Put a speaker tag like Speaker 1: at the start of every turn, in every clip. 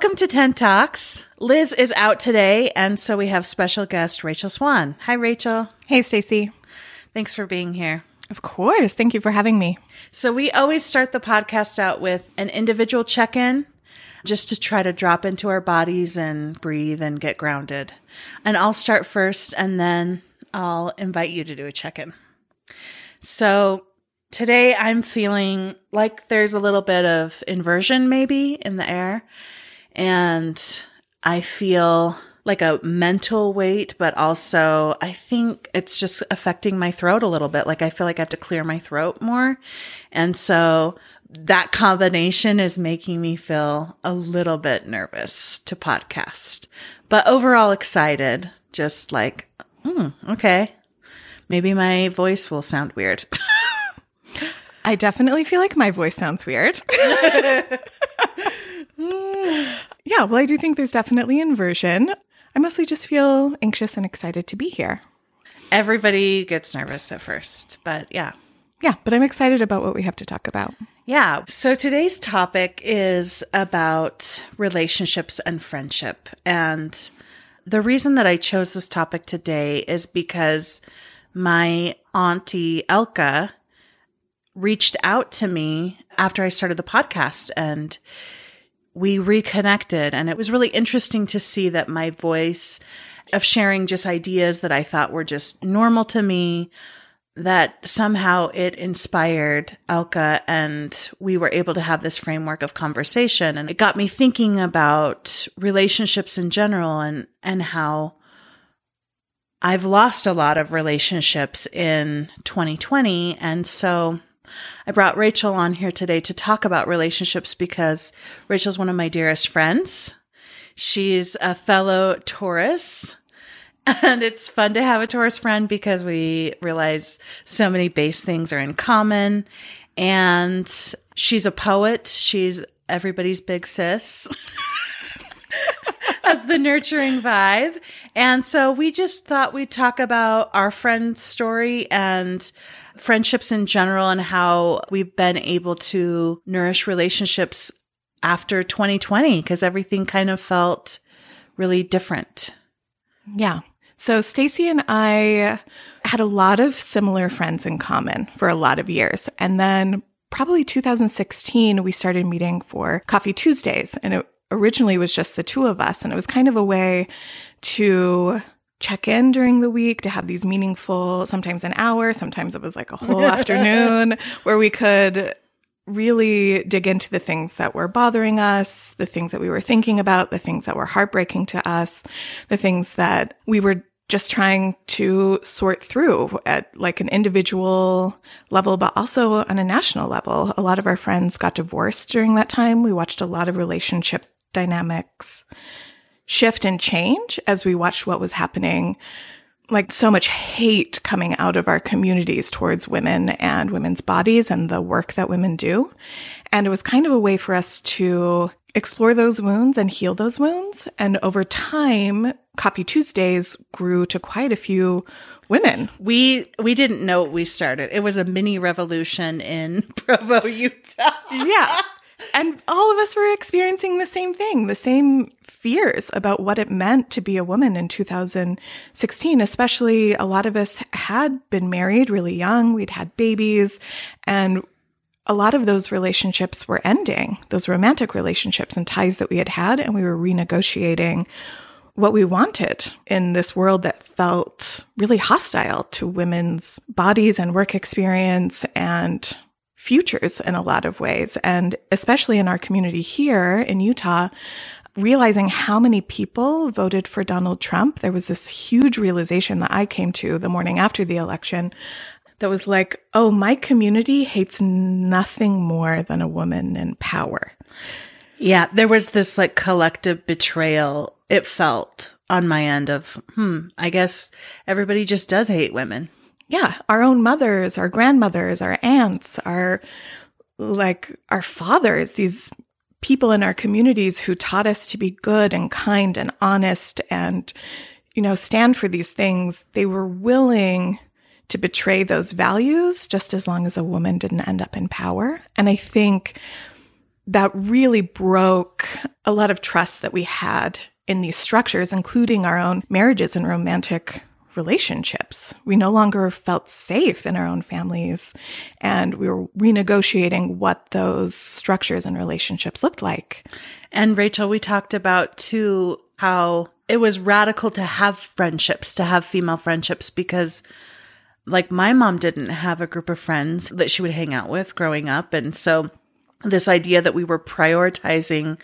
Speaker 1: Welcome to Tent Talks. Liz is out today, and so we have special guest Rachel Swan. Hi, Rachel.
Speaker 2: Hey, Stacie.
Speaker 1: Thanks for being here.
Speaker 2: Of course. Thank you for having me.
Speaker 1: So, we always start the podcast out with an individual check in just to try to drop into our bodies and breathe and get grounded. And I'll start first, and then I'll invite you to do a check in. So, today I'm feeling like there's a little bit of inversion maybe in the air. And I feel like a mental weight, but also I think it's just affecting my throat a little bit. Like I feel like I have to clear my throat more. And so that combination is making me feel a little bit nervous to podcast, but overall excited. Just like, mm, okay, maybe my voice will sound weird.
Speaker 2: I definitely feel like my voice sounds weird. yeah, well, I do think there's definitely inversion. I mostly just feel anxious and excited to be here.
Speaker 1: Everybody gets nervous at first, but yeah.
Speaker 2: Yeah, but I'm excited about what we have to talk about.
Speaker 1: Yeah. So today's topic is about relationships and friendship. And the reason that I chose this topic today is because my auntie Elka reached out to me after I started the podcast and we reconnected. And it was really interesting to see that my voice of sharing just ideas that I thought were just normal to me, that somehow it inspired Elka and we were able to have this framework of conversation. And it got me thinking about relationships in general and, and how I've lost a lot of relationships in 2020. And so I brought Rachel on here today to talk about relationships because Rachel's one of my dearest friends. She's a fellow Taurus. And it's fun to have a Taurus friend because we realize so many base things are in common. And she's a poet. She's everybody's big sis. as the nurturing vibe. And so we just thought we'd talk about our friend's story and friendships in general and how we've been able to nourish relationships after 2020 because everything kind of felt really different.
Speaker 2: Yeah. So Stacie and I had a lot of similar friends in common for a lot of years. And then probably 2016, we started meeting for Coffee Tuesdays. And it originally was just the two of us. And it was kind of a way to check in during the week to have these meaningful, sometimes an hour, sometimes it was like a whole afternoon where we could really dig into the things that were bothering us, the things that we were thinking about, the things that were heartbreaking to us, the things that we were just trying to sort through at like an individual level, but also on a national level. A lot of our friends got divorced during that time. We watched a lot of relationship dynamics shift and change as we watched what was happening like so much hate coming out of our communities towards women and women's bodies and the work that women do. And it was kind of a way for us to explore those wounds and heal those wounds. And over time, Coffee Tuesdays grew to quite a few women.
Speaker 1: We we didn't know we started. It was a mini revolution in Provo, Utah.
Speaker 2: yeah and all of us were experiencing the same thing, the same fears about what it meant to be a woman in 2016. Especially a lot of us had been married really young. We'd had babies and a lot of those relationships were ending, those romantic relationships and ties that we had had. And we were renegotiating what we wanted in this world that felt really hostile to women's bodies and work experience and futures in a lot of ways. And especially in our community here in Utah, realizing how many people voted for Donald Trump, there was this huge realization that I came to the morning after the election that was like, oh, my community hates nothing more than a woman in power.
Speaker 1: Yeah, there was this like collective betrayal, it felt on my end of, hmm, I guess everybody just does hate women
Speaker 2: yeah, our own mothers, our grandmothers, our aunts, our like our fathers, these people in our communities who taught us to be good and kind and honest and, you know, stand for these things, they were willing to betray those values just as long as a woman didn't end up in power. And I think that really broke a lot of trust that we had in these structures, including our own marriages and romantic relationships. We no longer felt safe in our own families and we were renegotiating what those structures and relationships looked like.
Speaker 1: And Rachel, we talked about too how it was radical to have friendships, to have female friendships because like my mom didn't have a group of friends that she would hang out with growing up. And so this idea that we were prioritizing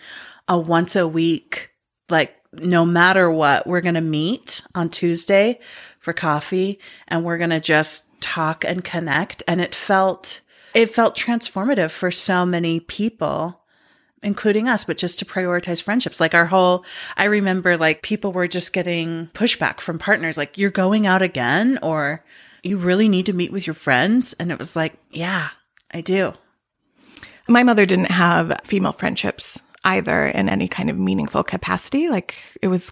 Speaker 1: a once a week, like no matter what, we're going to meet on Tuesday for coffee and we're going to just talk and connect. And it felt, it felt transformative for so many people, including us, but just to prioritize friendships. Like our whole, I remember like people were just getting pushback from partners, like, you're going out again or you really need to meet with your friends. And it was like, yeah, I do.
Speaker 2: My mother didn't have female friendships either in any kind of meaningful capacity. Like it was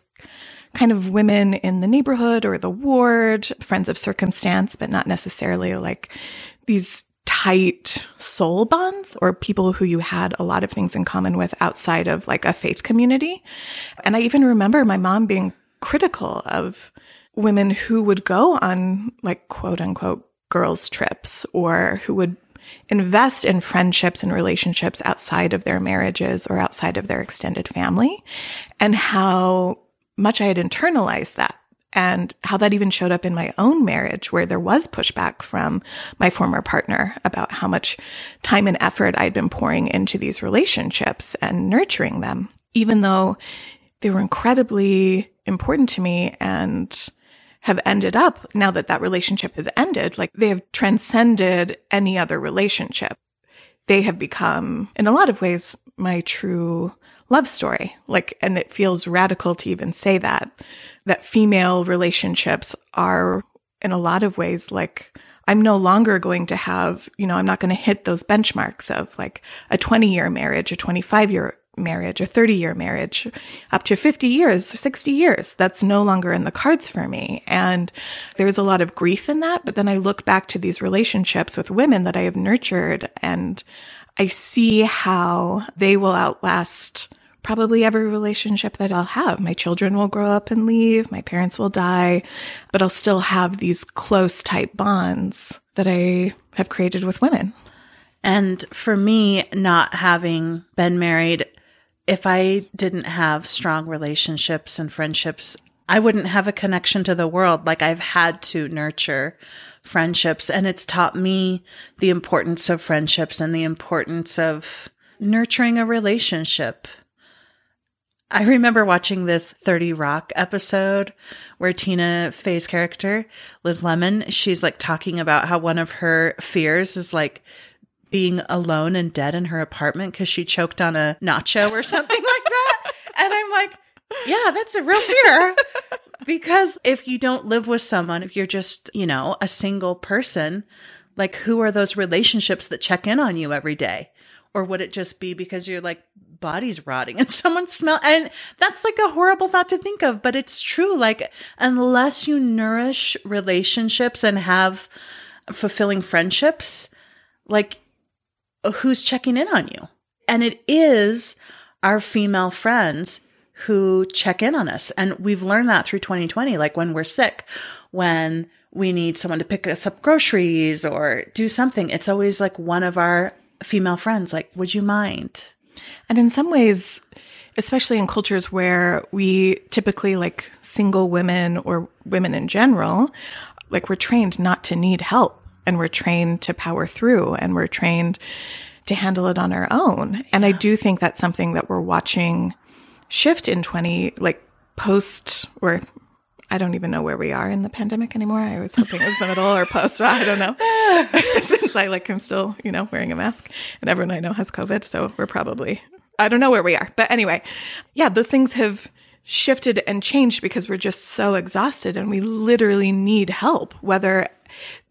Speaker 2: kind of women in the neighborhood or the ward, friends of circumstance, but not necessarily like these tight soul bonds or people who you had a lot of things in common with outside of like a faith community. And I even remember my mom being critical of women who would go on like quote unquote girls trips or who would invest in friendships and relationships outside of their marriages or outside of their extended family and how much I had internalized that and how that even showed up in my own marriage where there was pushback from my former partner about how much time and effort I'd been pouring into these relationships and nurturing them, even though they were incredibly important to me and have ended up now that that relationship has ended, like they have transcended any other relationship. They have become, in a lot of ways, my true love story. Like, and it feels radical to even say that, that female relationships are in a lot of ways like, I'm no longer going to have, you know, I'm not going to hit those benchmarks of like a 20 year marriage, a 25 year marriage, a 30 year marriage, up to 50 years, 60 years. That's no longer in the cards for me. And there's a lot of grief in that. But then I look back to these relationships with women that I have nurtured and I see how they will outlast probably every relationship that I'll have. My children will grow up and leave. My parents will die, but I'll still have these close type bonds that I have created with women.
Speaker 1: And for me, not having been married if I didn't have strong relationships and friendships, I wouldn't have a connection to the world. Like I've had to nurture friendships and it's taught me the importance of friendships and the importance of nurturing a relationship. I remember watching this 30 Rock episode where Tina Fey's character, Liz Lemon, she's like talking about how one of her fears is like being alone and dead in her apartment because she choked on a nacho or something like that. And I'm like, yeah, that's a real fear. because if you don't live with someone, if you're just, you know, a single person, like who are those relationships that check in on you every day? Or would it just be because you're like body's rotting and someone smell and that's like a horrible thought to think of, but it's true. Like unless you nourish relationships and have fulfilling friendships, like who's checking in on you. And it is our female friends who check in on us. And we've learned that through 2020, like when we're sick, when we need someone to pick us up groceries or do something, it's always like one of our female friends, like, would you mind?
Speaker 2: And in some ways, especially in cultures where we typically like single women or women in general, like we're trained not to need help and we're trained to power through and we're trained to handle it on our own. Yeah. And I do think that's something that we're watching shift in 20, like post or I don't even know where we are in the pandemic anymore. I was hoping it was the middle or post. I don't know. Since I like am still, you know, wearing a mask and everyone I know has COVID. So we're probably, I don't know where we are. But anyway, yeah, those things have shifted and changed because we're just so exhausted and we literally need help, whether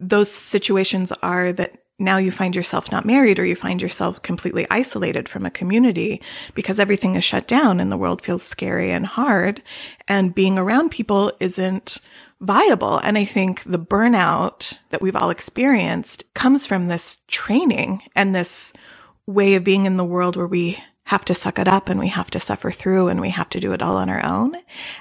Speaker 2: those situations are that now you find yourself not married or you find yourself completely isolated from a community because everything is shut down and the world feels scary and hard and being around people isn't viable. And I think the burnout that we've all experienced comes from this training and this way of being in the world where we have to suck it up and we have to suffer through and we have to do it all on our own.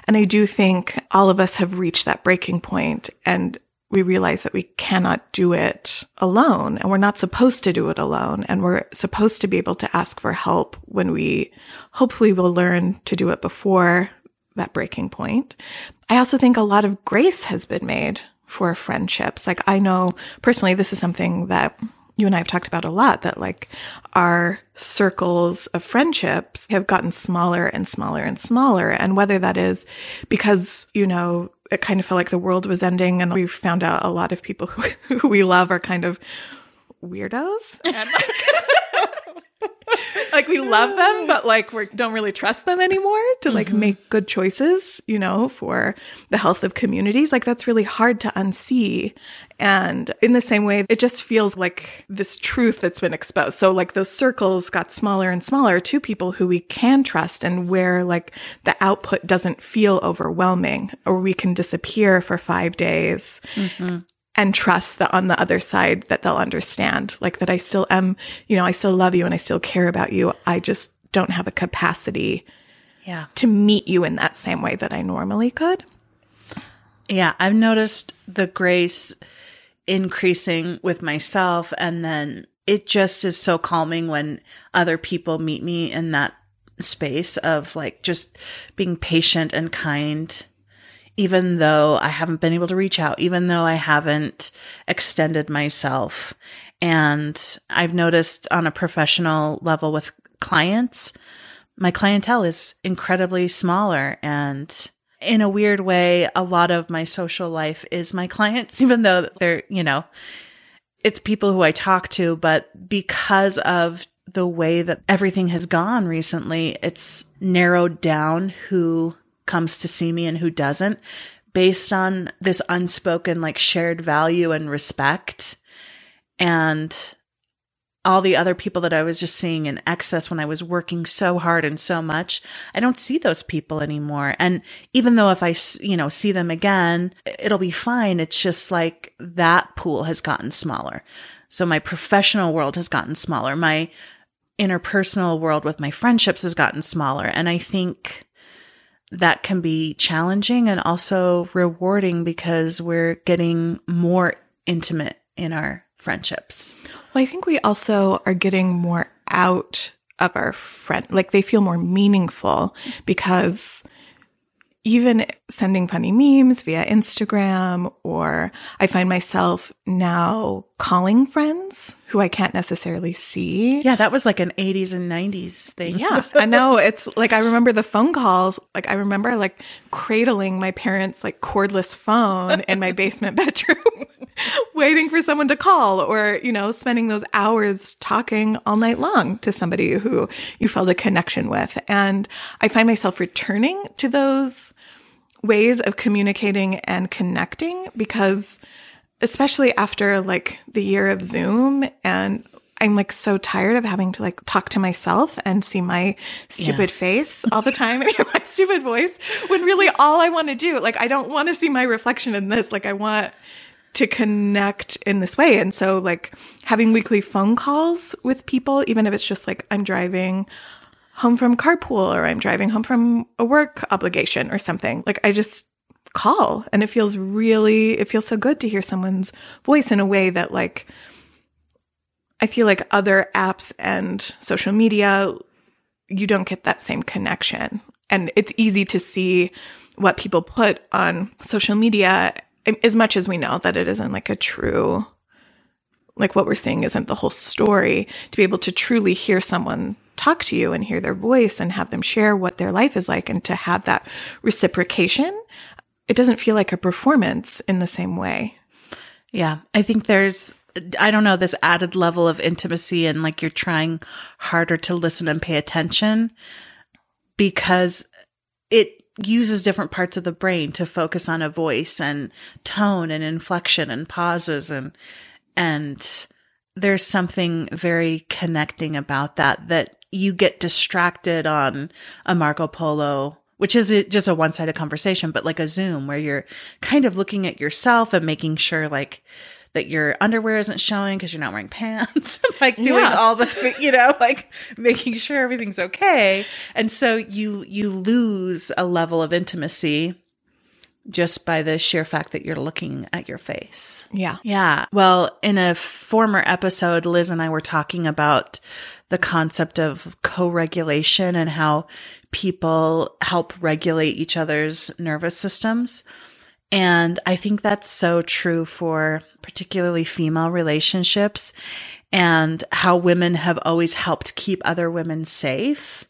Speaker 2: And I do think all of us have reached that breaking point and we realize that we cannot do it alone and we're not supposed to do it alone. And we're supposed to be able to ask for help when we hopefully will learn to do it before that breaking point. I also think a lot of grace has been made for friendships. Like I know personally, this is something that you and I have talked about a lot that like our circles of friendships have gotten smaller and smaller and smaller. And whether that is because, you know, it kind of felt like the world was ending and we found out a lot of people who, who we love are kind of weirdos. And like, like we love them, but like we don't really trust them anymore to like mm-hmm. make good choices, you know, for the health of communities. Like that's really hard to unsee. And in the same way, it just feels like this truth that's been exposed. So like those circles got smaller and smaller to people who we can trust and where like the output doesn't feel overwhelming or we can disappear for five days. Mm-hmm and trust that on the other side that they'll understand like that I still am, you know, I still love you and I still care about you. I just don't have a capacity
Speaker 1: yeah.
Speaker 2: to meet you in that same way that I normally could.
Speaker 1: Yeah, I've noticed the grace increasing with myself and then it just is so calming when other people meet me in that space of like just being patient and kind even though I haven't been able to reach out, even though I haven't extended myself. And I've noticed on a professional level with clients, my clientele is incredibly smaller. And in a weird way, a lot of my social life is my clients, even though they're, you know, it's people who I talk to, but because of the way that everything has gone recently, it's narrowed down who comes to see me and who doesn't based on this unspoken like shared value and respect and all the other people that I was just seeing in excess when I was working so hard and so much, I don't see those people anymore. And even though if I, you know, see them again, it'll be fine. It's just like that pool has gotten smaller. So my professional world has gotten smaller. My interpersonal world with my friendships has gotten smaller. And I think that can be challenging and also rewarding because we're getting more intimate in our friendships.
Speaker 2: Well, I think we also are getting more out of our friend, like they feel more meaningful because even sending funny memes via Instagram, or I find myself now calling friends who I can't necessarily see.
Speaker 1: Yeah, that was like an 80s and 90s thing.
Speaker 2: Yeah, I know. It's like I remember the phone calls. Like I remember like cradling my parents' like cordless phone in my basement bedroom, waiting for someone to call, or, you know, spending those hours talking all night long to somebody who you felt a connection with. And I find myself returning to those ways of communicating and connecting because especially after like the year of Zoom and I'm like so tired of having to like talk to myself and see my stupid yeah. face all the time and hear my stupid voice when really all I want to do, like, I don't want to see my reflection in this. Like, I want to connect in this way. And so, like, having weekly phone calls with people, even if it's just like I'm driving home from carpool or I'm driving home from a work obligation or something. Like I just call and it feels really, it feels so good to hear someone's voice in a way that like, I feel like other apps and social media, you don't get that same connection. And it's easy to see what people put on social media um, as much as we know that it isn't like a true like what we're seeing isn't the whole story to be able to truly hear someone talk to you and hear their voice and have them share what their life is like and to have that reciprocation it doesn't feel like a performance in the same way.
Speaker 1: Yeah i think there's i don't know this added level of intimacy and like you're trying harder to listen and pay attention because it uses different parts of the brain to focus on a voice and tone and inflection and pauses and and there's something very connecting about that that you get distracted on a Marco Polo, which is just a one sided conversation, but like a Zoom where you're kind of looking at yourself and making sure like that your underwear isn't showing because you're not wearing pants, like doing
Speaker 2: Yeah.
Speaker 1: all the, you know, like making sure everything's okay. And so you, you lose a level of intimacy just by the sheer fact that you're looking at your face.
Speaker 2: Yeah.
Speaker 1: Yeah. Well, in a former episode, Liz and I were talking about the concept of co regulation and how people help regulate each other's nervous systems. And I think that's so true for particularly female relationships and how women have always helped keep other women safe.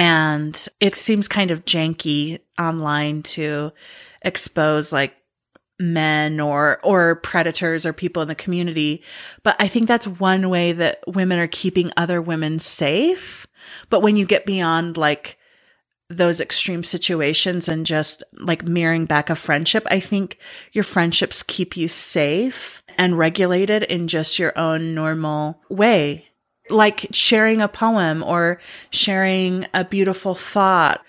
Speaker 1: And it seems kind of janky online to expose like men or or predators or people in the community. But i think that's one way that women are keeping other women safe. But when you get beyond like those extreme situations and just like mirroring back a friendship i think your friendships keep you safe and regulated in just your own normal way like sharing a poem or sharing a beautiful thought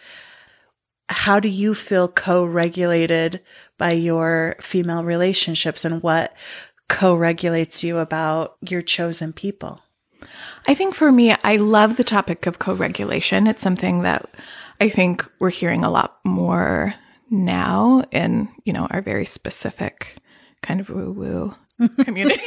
Speaker 1: how do you feel co-regulated by your female relationships and what co-regulates you about your chosen people
Speaker 2: I think for me, I love the topic of co regulation. It's something that I think we're hearing a lot more now in, you know, our very specific kind of woo woo community.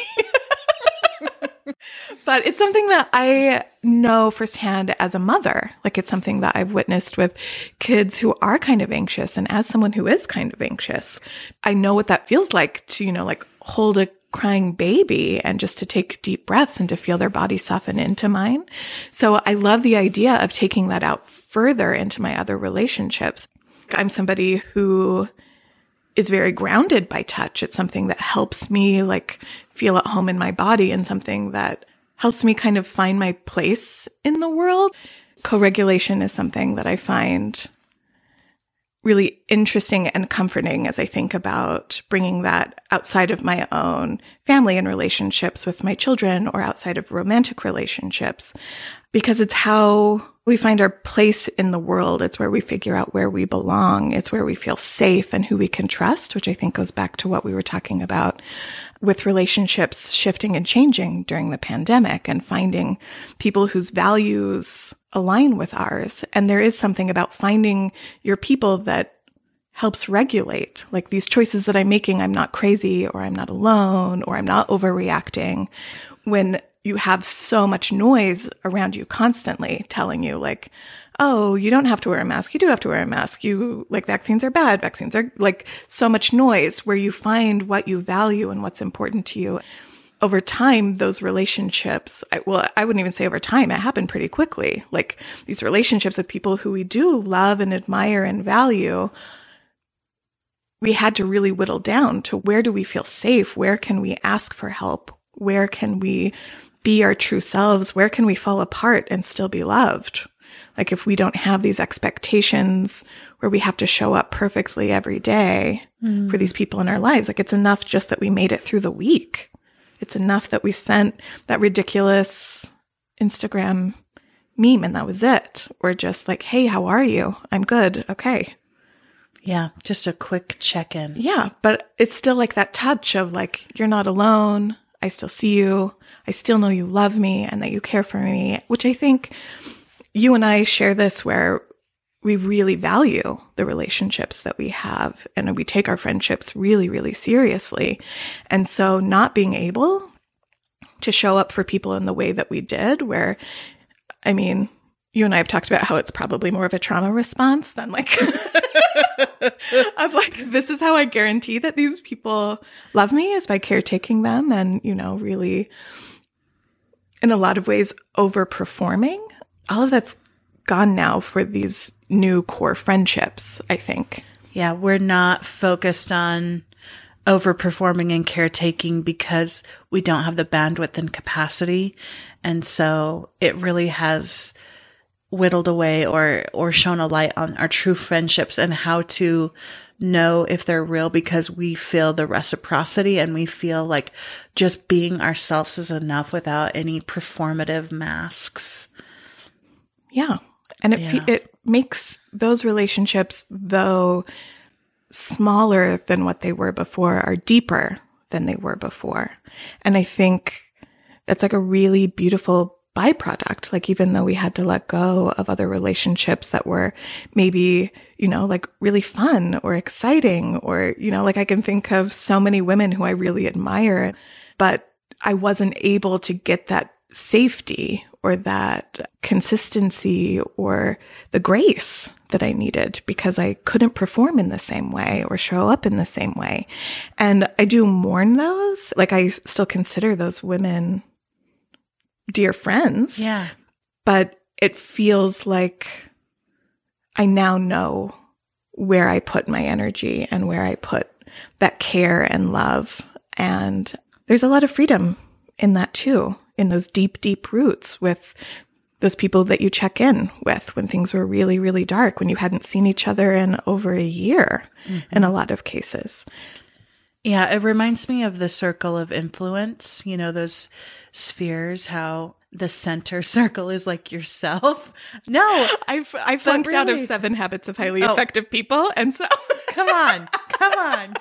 Speaker 2: But it's something that I know firsthand as a mother. Like it's something that I've witnessed with kids who are kind of anxious. And as someone who is kind of anxious, I know what that feels like to, you know, like hold a crying baby and just to take deep breaths and to feel their body soften into mine. So I love the idea of taking that out further into my other relationships. I'm somebody who is very grounded by touch. It's something that helps me like feel at home in my body and something that helps me kind of find my place in the world. Co-regulation is something that I find really interesting and comforting as I think about bringing that outside of my own family and relationships with my children or outside of romantic relationships because it's how we find our place in the world. It's where we figure out where we belong. It's where we feel safe and who we can trust, which I think goes back to what we were talking about with relationships shifting and changing during the pandemic and finding people whose values align with ours. And there is something about finding your people that helps regulate like these choices that I'm making. I'm not crazy or I'm not alone or I'm not overreacting when you have so much noise around you constantly telling you like, oh, you don't have to wear a mask. You do have to wear a mask. You like vaccines are bad. Vaccines are like so much noise where you find what you value and what's important to you. Over time, those relationships, I, well, I wouldn't even say over time, it happened pretty quickly. Like these relationships with people who we do love and admire and value, we had to really whittle down to where do we feel safe? Where can we ask for help? Where can we be our true selves? Where can we fall apart and still be loved? Like if we don't have these expectations where we have to show up perfectly every day mm. for these people in our lives, like it's enough just that we made it through the week. It's enough that we sent that ridiculous Instagram meme and that was it. Or just like, Hey, how are you? I'm good. Okay.
Speaker 1: yeah just a quick check-in
Speaker 2: Yeah, but it's still like that touch of like, you're not alone. I still see you. I still know you love me and that you care for me, which I think you and I share this where we really value the relationships that we have and we take our friendships really, really seriously. And so not being able to show up for people in the way that we did, where, I mean, you and I have talked about how it's probably more of a trauma response than like, I'm like, this is how I guarantee that these people love me is by caretaking them and, you know, really in a lot of ways overperforming. All of that's gone now for these new core friendships, I think.
Speaker 1: Yeah, we're not focused on overperforming and caretaking because we don't have the bandwidth and capacity. And so it really has whittled away or or shown a light on our true friendships and how to know if they're real because we feel the reciprocity and we feel like just being ourselves is enough without any performative masks.
Speaker 2: Yeah. And it fe-
Speaker 1: Yeah.
Speaker 2: it makes those relationships though smaller than what they were before are deeper than they were before. And I think that's like a really beautiful byproduct. Like, even though we had to let go of other relationships that were maybe, you know, like really fun or exciting, or, you know, like I can think of so many women who I really admire, but I wasn't able to get that safety or that consistency or the grace that I needed because I couldn't perform in the same way or show up in the same way. And I do mourn those. Like I still consider those women dear friends.
Speaker 1: Yeah.
Speaker 2: But it feels like I now know where I put my energy and where I put that care and love. And there's a lot of freedom in that too, in those deep, deep roots with those people that you check in with when things were really, really dark, when you hadn't seen each other in over a year mm-hmm. in a lot of cases.
Speaker 1: Yeah, it reminds me of the circle of influence, you know, those spheres, how the center circle is like yourself. No,
Speaker 2: I've I flunked really, out of seven habits of highly oh. effective people. And so
Speaker 1: come on, come on.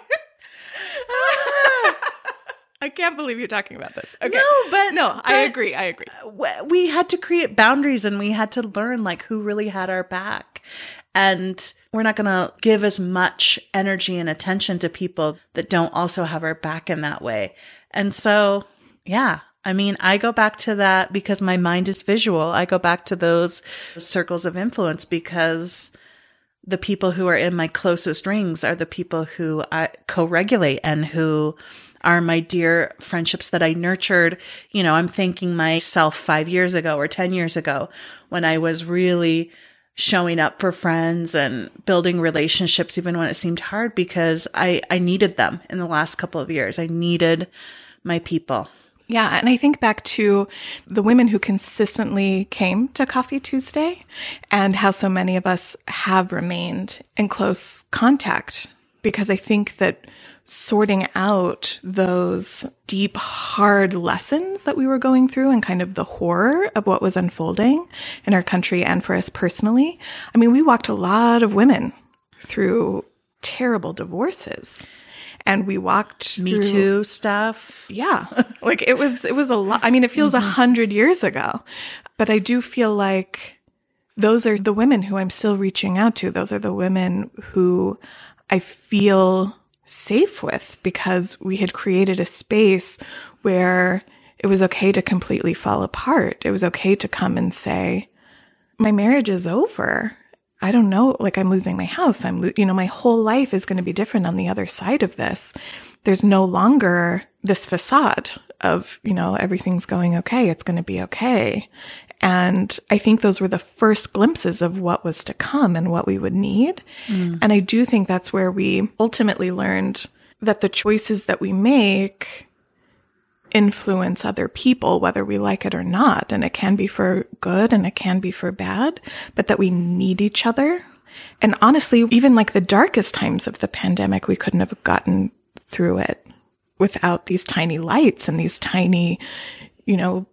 Speaker 2: I can't believe you're talking about this. Okay.
Speaker 1: No, but
Speaker 2: no,
Speaker 1: but
Speaker 2: I agree. I agree.
Speaker 1: We had to create boundaries and we had to learn like who really had our back. And we're not going to give as much energy and attention to people that don't also have our back in that way. And so, yeah, I mean, I go back to that because my mind is visual. I go back to those circles of influence because the people who are in my closest rings are the people who I co-regulate and who are my dear friendships that I nurtured. You know, I'm thanking myself five years ago or 10 years ago when I was really showing up for friends and building relationships, even when it seemed hard because I, I needed them in the last couple of years. I needed my people.
Speaker 2: Yeah. And I think back to the women who consistently came to Coffee Tuesday and how so many of us have remained in close contact because I think that sorting out those deep, hard lessons that we were going through and kind of the horror of what was unfolding in our country and for us personally. I mean, we walked a lot of women through terrible divorces and we walked
Speaker 1: me
Speaker 2: through,
Speaker 1: too stuff
Speaker 2: yeah like it was it was a lot i mean it feels a mm-hmm. hundred years ago but i do feel like those are the women who i'm still reaching out to those are the women who i feel safe with because we had created a space where it was okay to completely fall apart. It was okay to come and say, my marriage is over. I don't know, like I'm losing my house. I'm, lo- you know, my whole life is going to be different on the other side of this. There's no longer this facade of, you know, everything's going okay. It's going to be okay. And I think those were the first glimpses of what was to come and what we would need. Mm. And I do think that's where we ultimately learned that the choices that we make influence other people, whether we like it or not. And it can be for good and it can be for bad, but that we need each other. And honestly, even like the darkest times of the pandemic, we couldn't have gotten through it without these tiny lights and these tiny, you know,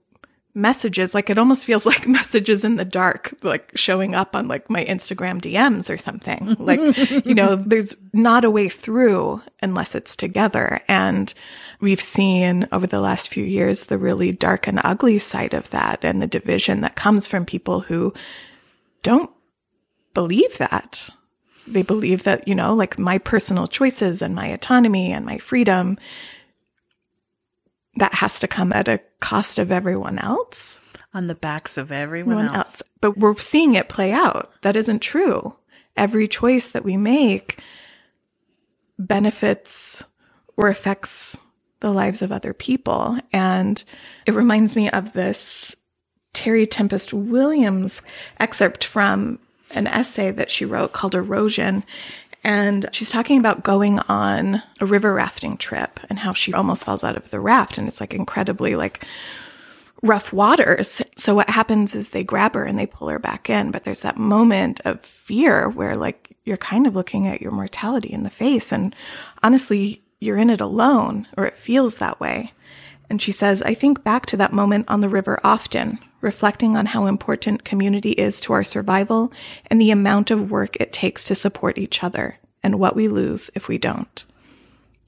Speaker 2: messages like it almost feels like messages in the dark like showing up on like my instagram dms or something like you know there's not a way through unless it's together and we've seen over the last few years the really dark and ugly side of that and the division that comes from people who don't believe that they believe that you know like my personal choices and my autonomy and my freedom that has to come at a cost of everyone else.
Speaker 1: On the backs of everyone else. else.
Speaker 2: But we're seeing it play out. That isn't true. Every choice that we make benefits or affects the lives of other people. And it reminds me of this Terry Tempest Williams excerpt from an essay that she wrote called Erosion. And she's talking about going on a river rafting trip and how she almost falls out of the raft. And it's like incredibly like rough waters. So what happens is they grab her and they pull her back in. But there's that moment of fear where like you're kind of looking at your mortality in the face. And honestly, you're in it alone or it feels that way. And she says, I think back to that moment on the river often, reflecting on how important community is to our survival and the amount of work it takes to support each other and what we lose if we don't.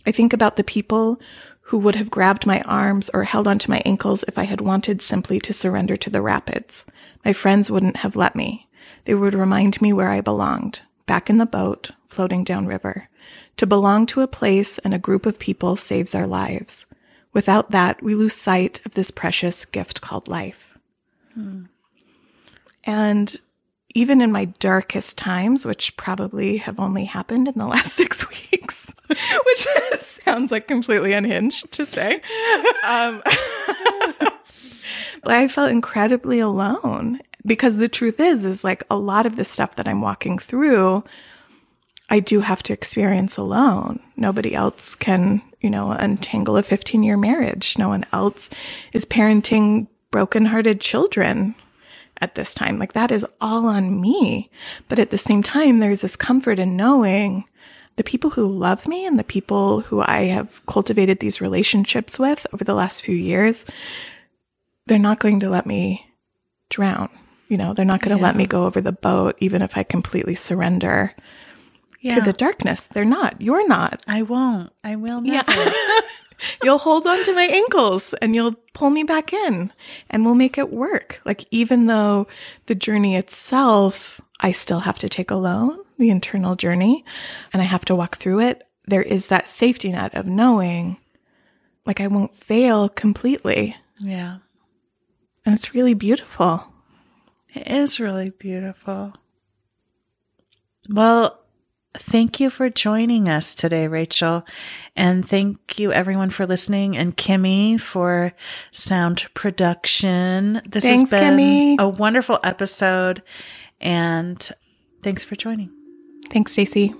Speaker 2: I think about the people who would have grabbed my arms or held onto my ankles if I had wanted simply to surrender to the rapids. My friends wouldn't have let me. They would remind me where I belonged, back in the boat, floating downriver. To belong to a place and a group of people saves our lives. Without that, we lose sight of this precious gift called life. Hmm. And even in my darkest times, which probably have only happened in the last six weeks, which sounds like completely unhinged to say, um, I felt incredibly alone because the truth is, is like a lot of the stuff that I'm walking through, I do have to experience alone. Nobody else can, you know, untangle a 15 year marriage. No one else is parenting brokenhearted children at this time. Like that is all on me. But at the same time, there's this comfort in knowing the people who love me and the people who I have cultivated these relationships with over the last few years, they're not going to let me drown. You know, they're not going to yeah. let me go over the boat, even if I completely surrender yeah. to the darkness. They're not. You're not.
Speaker 1: I won't. I will never.
Speaker 2: Yeah. you'll hold on to my ankles and you'll pull me back in and we'll make it work. Like, even though the journey itself, I still have to take alone, the internal journey, and I have to walk through it. There is that safety net of knowing, like, I won't fail completely.
Speaker 1: Yeah.
Speaker 2: And it's really beautiful.
Speaker 1: It is really beautiful. Well, thank you for joining us today, Rachel. And thank you everyone for listening and Kimmy for sound production. This
Speaker 2: thanks,
Speaker 1: has been
Speaker 2: Kimmy.
Speaker 1: a wonderful episode and thanks for joining.
Speaker 2: Thanks, Stacie.